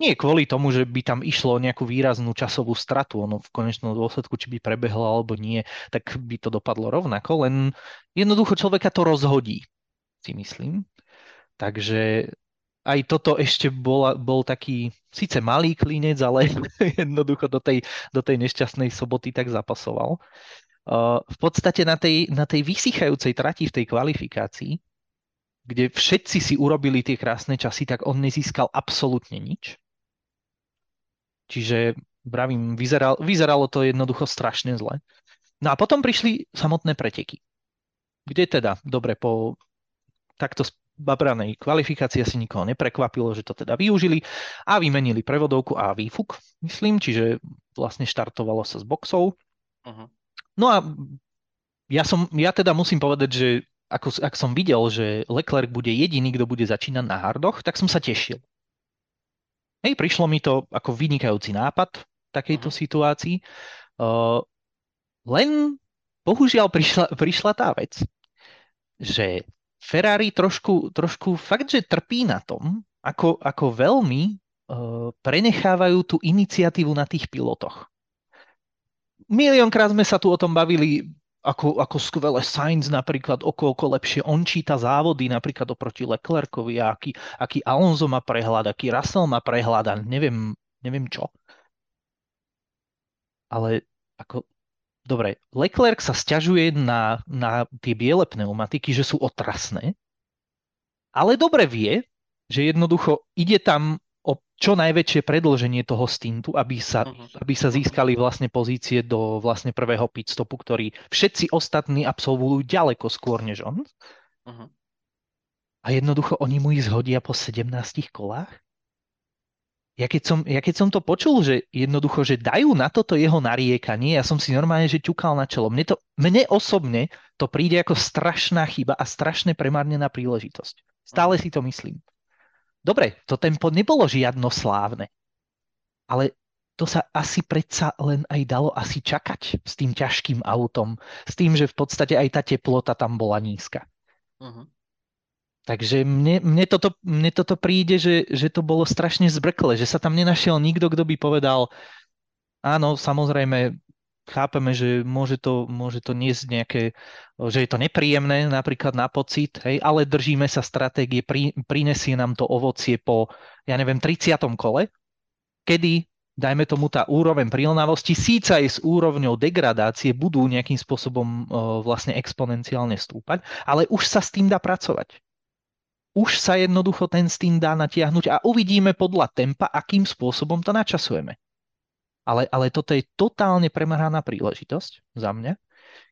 Nie kvôli tomu, že by tam išlo o nejakú výraznú časovú stratu, ono v konečnom dôsledku, či by prebehlo alebo nie, tak by to dopadlo rovnako, len jednoducho človeka to rozhodí, si myslím. Takže aj toto ešte bola, bol taký síce malý klinec, ale jednoducho do tej, do tej nešťastnej soboty tak zapasoval. V podstate na tej, na tej vysychajúcej trati v tej kvalifikácii, kde všetci si urobili tie krásne časy, tak on nezískal absolútne nič. Čiže, bravím, vyzeral, vyzeralo to jednoducho strašne zle. No a potom prišli samotné preteky. Kde teda, dobre, po takto babranej kvalifikácii asi nikoho neprekvapilo, že to teda využili a vymenili prevodovku a výfuk, myslím, čiže vlastne štartovalo sa s boxou. Uh-huh. No a ja, som, ja teda musím povedať, že ako, ak som videl, že Leclerc bude jediný, kto bude začínať na hardoch, tak som sa tešil. Hej, prišlo mi to ako vynikajúci nápad v takejto uh-huh. situácii. Uh, len bohužiaľ prišla, prišla tá vec, že Ferrari trošku, trošku fakt, že trpí na tom, ako, ako veľmi uh, prenechávajú tú iniciatívu na tých pilotoch. Miliónkrát sme sa tu o tom bavili, ako, ako skvelé Sainz napríklad, okolko lepšie on číta závody napríklad oproti Leclercovi, aký, aký Alonso má prehľad, aký Russell má prehľad a neviem, neviem čo. Ale ako Dobre, Leclerc sa stiažuje na, na tie biele pneumatiky, že sú otrasné, ale dobre vie, že jednoducho ide tam čo najväčšie predlženie toho stintu, aby sa, uh-huh. aby sa získali vlastne pozície do vlastne prvého pitstopu, ktorý všetci ostatní absolvujú ďaleko skôr než on. Uh-huh. A jednoducho oni mu ich zhodia po 17 kolách? ja keď, som, ja keď som to počul, že jednoducho, že dajú na toto jeho nariekanie, ja som si normálne, že ťukal na čelo. Mne, to, mne osobne to príde ako strašná chyba a strašne premárnená príležitosť. Stále si to myslím. Dobre, to tempo nebolo žiadno slávne, ale to sa asi predsa len aj dalo asi čakať s tým ťažkým autom, s tým, že v podstate aj tá teplota tam bola nízka. Uh-huh. Takže mne, mne, toto, mne toto príde, že, že to bolo strašne zbrkle, že sa tam nenašiel nikto, kto by povedal, áno, samozrejme, chápeme, že môže to, môže to niesť nejaké, že je to nepríjemné napríklad na pocit, hej, ale držíme sa stratégie, pri, prinesie nám to ovocie po, ja neviem, 30. kole, kedy dajme tomu tá úroveň prilnavosti, síce aj s úrovňou degradácie budú nejakým spôsobom o, vlastne exponenciálne stúpať, ale už sa s tým dá pracovať už sa jednoducho ten Steam dá natiahnuť a uvidíme podľa tempa, akým spôsobom to načasujeme. Ale, ale toto je totálne premrhaná príležitosť za mňa.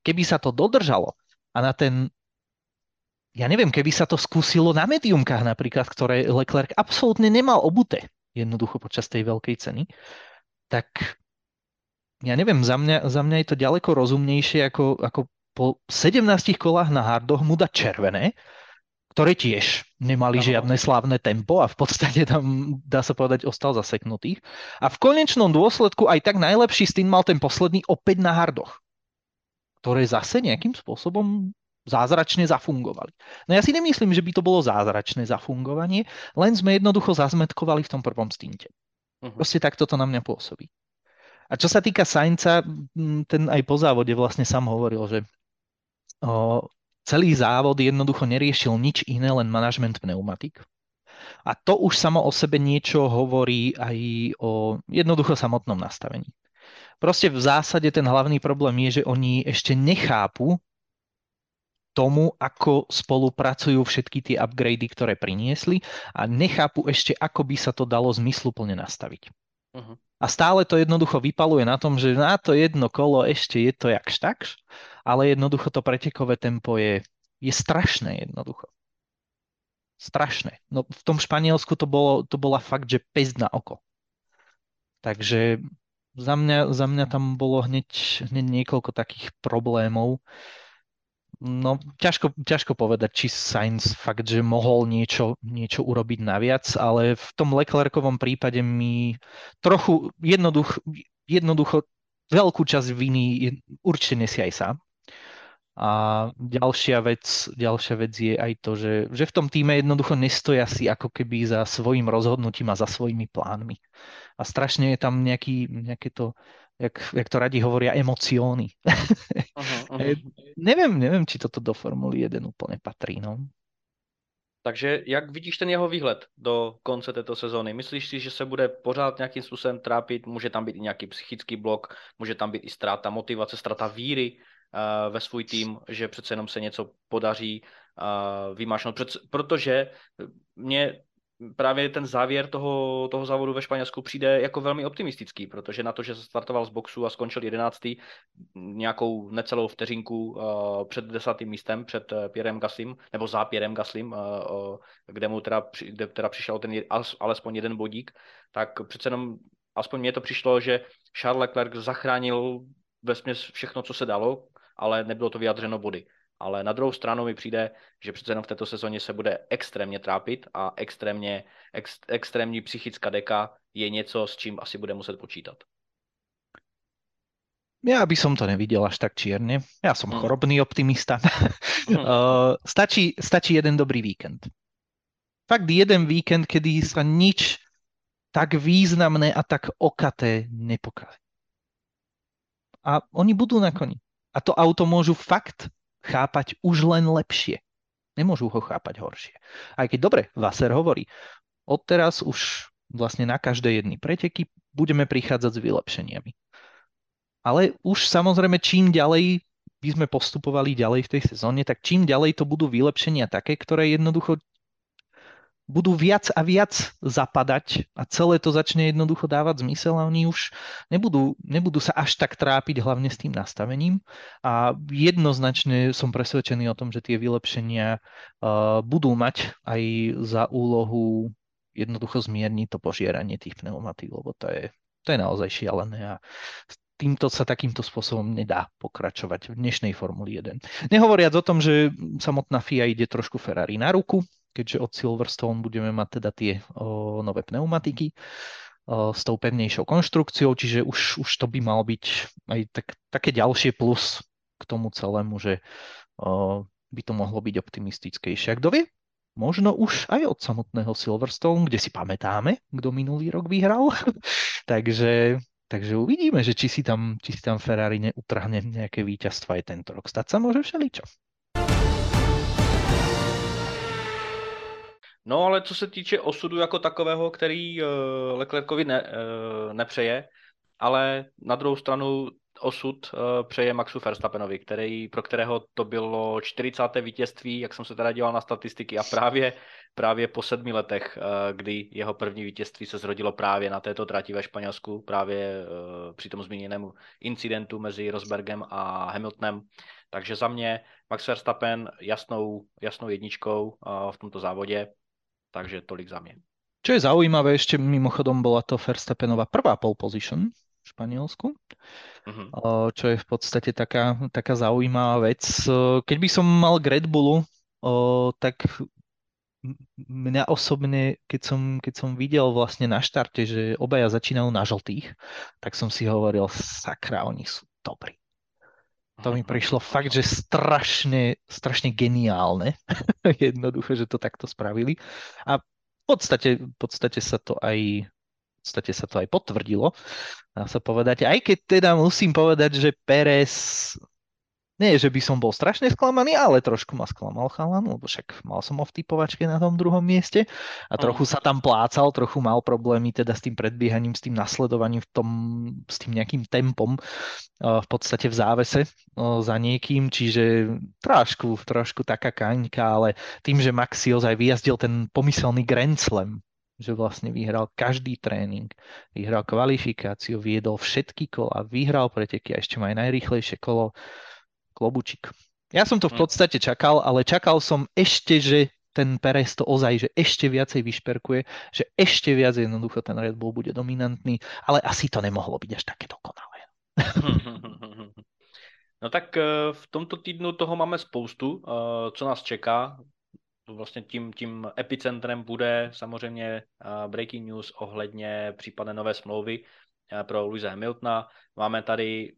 Keby sa to dodržalo a na ten, ja neviem, keby sa to skúsilo na mediumkách napríklad, ktoré Leclerc absolútne nemal obuté jednoducho počas tej veľkej ceny, tak ja neviem, za mňa, za mňa je to ďaleko rozumnejšie ako, ako po 17 kolách na hardoch mu dať červené ktoré tiež nemali ano. žiadne slávne tempo a v podstate tam, dá sa povedať, ostal zaseknutých. A v konečnom dôsledku aj tak najlepší Stin mal ten posledný opäť na hardoch, ktoré zase nejakým spôsobom zázračne zafungovali. No ja si nemyslím, že by to bolo zázračné zafungovanie, len sme jednoducho zazmetkovali v tom prvom stinte. Uh-huh. Proste takto to na mňa pôsobí. A čo sa týka Sainca, ten aj po závode vlastne sám hovoril, že o, celý závod jednoducho neriešil nič iné, len manažment pneumatik. A to už samo o sebe niečo hovorí aj o jednoducho samotnom nastavení. Proste v zásade ten hlavný problém je, že oni ešte nechápu tomu, ako spolupracujú všetky tie upgrady, ktoré priniesli a nechápu ešte, ako by sa to dalo zmysluplne nastaviť. Uh-huh. A stále to jednoducho vypaluje na tom, že na to jedno kolo ešte je to jakž takž, ale jednoducho to pretekové tempo je, je strašné jednoducho. Strašné. No v tom Španielsku to, bolo, to bola fakt, že pest na oko. Takže za mňa, za mňa tam bolo hneď, hneď niekoľko takých problémov. No, ťažko, ťažko povedať, či Sainz fakt, že mohol niečo, niečo urobiť naviac, ale v tom Leclercovom prípade mi trochu jednoduch, jednoducho veľkú časť viny určite nesie aj sám. A ďalšia vec, ďalšia vec je aj to, že, že v tom týme jednoducho nestoja si ako keby za svojim rozhodnutím a za svojimi plánmi. A strašne je tam nejaký, nejaké to jak, jak to radi hovoria, emocióny. Uh-huh, uh-huh. neviem, neviem, či toto do Formuly 1 úplne patrí. No. Takže jak vidíš ten jeho výhled do konce této sezóny? Myslíš si, že se bude pořád nějakým způsobem trápit? Může tam být i nějaký psychický blok, může tam být i ztráta motivace, ztráta víry uh, ve svůj tým, že přece jenom se něco podaří uh, vymášnout. Protože mě právě ten závěr toho, toho závodu ve Španělsku přijde jako velmi optimistický, protože na to, že startoval z boxu a skončil jedenáctý nějakou necelou vteřinku uh, před desátým místem, před uh, Pierrem Gaslim, nebo za Pierrem Gaslim, uh, uh, kde mu teda, kde teda přišel ten alespoň jeden bodík, tak přece jenom aspoň mně to přišlo, že Charles Leclerc zachránil ve všechno, co se dalo, ale nebylo to vyjadřeno body ale na druhou stranu mi přijde, že přece jenom v této sezóně se bude extrémně trápit a extrémně, ex, extrémní psychická deka je něco, s čím asi bude muset počítat. Ja by som to nevidel až tak čierne. Ja som mm. chorobný optimista. uh, stačí, stačí jeden dobrý víkend. Fakt jeden víkend, kedy sa nič tak významné a tak okaté nepokazí. A oni budú na koni. A to auto môžu fakt chápať už len lepšie. Nemôžu ho chápať horšie. Aj keď dobre, Vaser hovorí, odteraz už vlastne na každé jedny preteky budeme prichádzať s vylepšeniami. Ale už samozrejme čím ďalej by sme postupovali ďalej v tej sezóne, tak čím ďalej to budú vylepšenia také, ktoré jednoducho budú viac a viac zapadať a celé to začne jednoducho dávať zmysel a oni už nebudú, nebudú sa až tak trápiť hlavne s tým nastavením a jednoznačne som presvedčený o tom, že tie vylepšenia uh, budú mať aj za úlohu jednoducho zmierniť to požieranie tých pneumatík, lebo to je, to je naozaj šialené a týmto sa takýmto spôsobom nedá pokračovať v dnešnej Formuli 1. Nehovoriac o tom, že samotná FIA ide trošku Ferrari na ruku, keďže od Silverstone budeme mať teda tie o, nové pneumatiky o, s tou pevnejšou konštrukciou, čiže už, už to by mal byť aj tak, také ďalšie plus k tomu celému, že o, by to mohlo byť optimistickejšie. A kto vie, možno už aj od samotného Silverstone, kde si pamätáme, kto minulý rok vyhral. takže Takže uvidíme, že či si tam, či si tam Ferrari neutrhne nejaké víťazstvo aj tento rok. Stať sa môže všeličo. No ale co se týče osudu jako takového, který uh, Leclercovi ne, uh, nepřeje, ale na druhou stranu osud uh, přeje Maxu Verstappenovi, který, pro kterého to bylo 40. vítězství, jak jsem se teda dělal na statistiky a právě, právě po sedmi letech, uh, kdy jeho první vítězství se zrodilo právě na této trati ve Španělsku, právě uh, při tom zmíněnému incidentu mezi Rosbergem a Hamiltonem. Takže za mě Max Verstappen jasnou, jasnou jedničkou v tomto závodě, takže tolik za mě. Čo je zaujímavé, ešte mimochodom bola to Verstappenová prvá pole position v Španielsku, uh-huh. čo je v podstate taká, taká zaujímavá vec. Keď by som mal k Red Bullu, tak mňa osobne, keď som, keď som videl vlastne na štarte, že obaja začínajú na žltých, tak som si hovoril, sakra, oni sú dobrí. To mi prišlo fakt, že strašne, strašne geniálne. Jednoduché, že to takto spravili. A v podstate, v podstate sa to aj v podstate sa to aj potvrdilo, dá sa povedať. Aj keď teda musím povedať, že Pérez nie, že by som bol strašne sklamaný, ale trošku ma sklamal chalan, lebo však mal som ho v typovačke na tom druhom mieste a trochu sa tam plácal, trochu mal problémy teda s tým predbiehaním, s tým nasledovaním v tom, s tým nejakým tempom v podstate v závese za niekým, čiže trošku, trošku taká kaňka, ale tým, že Maxi ozaj vyjazdil ten pomyselný Grand Slam, že vlastne vyhral každý tréning, vyhral kvalifikáciu, viedol všetky kola, vyhral preteky a ešte má aj najrýchlejšie kolo klobučík. Ja som to v hm. podstate čakal, ale čakal som ešte, že ten Perez to ozaj, že ešte viacej vyšperkuje, že ešte viac jednoducho ten Red Bull bude dominantný, ale asi to nemohlo byť až také dokonalé. No tak eh, v tomto týdnu toho máme spoustu, eh, co nás čeká. Vlastně tím, tím epicentrem bude samozřejmě eh, breaking news ohledně případné nové smlouvy pro Louisa Hamiltona. Máme tady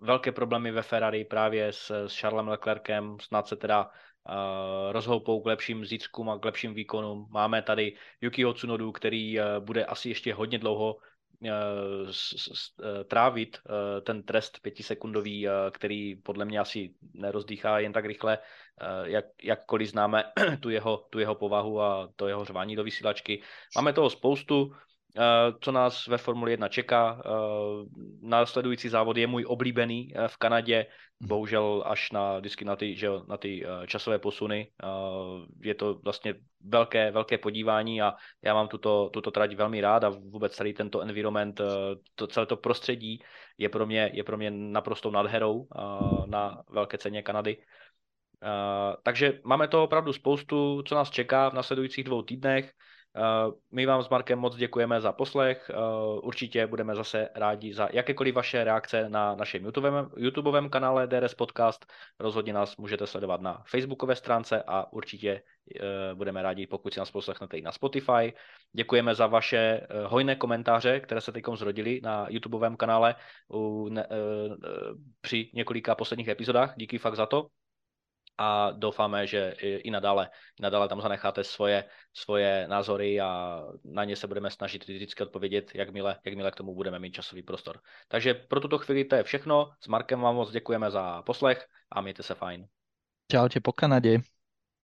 velké problémy ve Ferrari právě s, s Charlesem Leclerkem, snad se teda uh, rozhoupou k lepším zítřkům a k lepším výkonům. Máme tady Yukiho Tsunodu, který uh, bude asi ještě hodně dlouho trávit ten trest pětisekundový, který podle mě asi nerozdýchá jen tak rychle, jak, jakkoliv známe tu jeho, tu jeho povahu a to jeho řvání do vysílačky. Máme toho spoustu, Eh, co nás ve Formuli 1 čeká. Eh, následující závod je můj oblíbený eh, v Kanadě, mhm. bohužel až na, vždycky na ty, že, na ty časové posuny. Je to vlastně velké, velké podívání a já mám tuto, tuto trať velmi rád a vůbec celý tento environment, to, celé to prostředí je pro mě, je pro mě naprostou nadherou na velké ceně Kanady. takže máme to opravdu spoustu, co nás čeká v nasledujících dvou týdnech. Eh, my vám s Markem moc děkujeme za poslech. Eh, určitě budeme zase rádi za jakékoliv vaše reakce na našem YouTubeovém, YouTubeovém kanále DRS Podcast. Rozhodně nás můžete sledovat na Facebookové stránce a určitě eh, budeme rádi, pokud si nás poslechnete i na Spotify. Děkujeme za vaše hojné komentáře, které se teď zrodily na YouTubeovém kanále při několika posledních epizodách. Díky fakt za to a doufáme, že i nadále, nadále tam zanecháte svoje, svoje názory a na ně se budeme snažit vždycky odpovědět, jakmile, jakmile k tomu budeme mít časový prostor. Takže pro tuto chvíli to je všechno. S Markem vám moc děkujeme za poslech a mějte se fajn. Čaute po Kanade.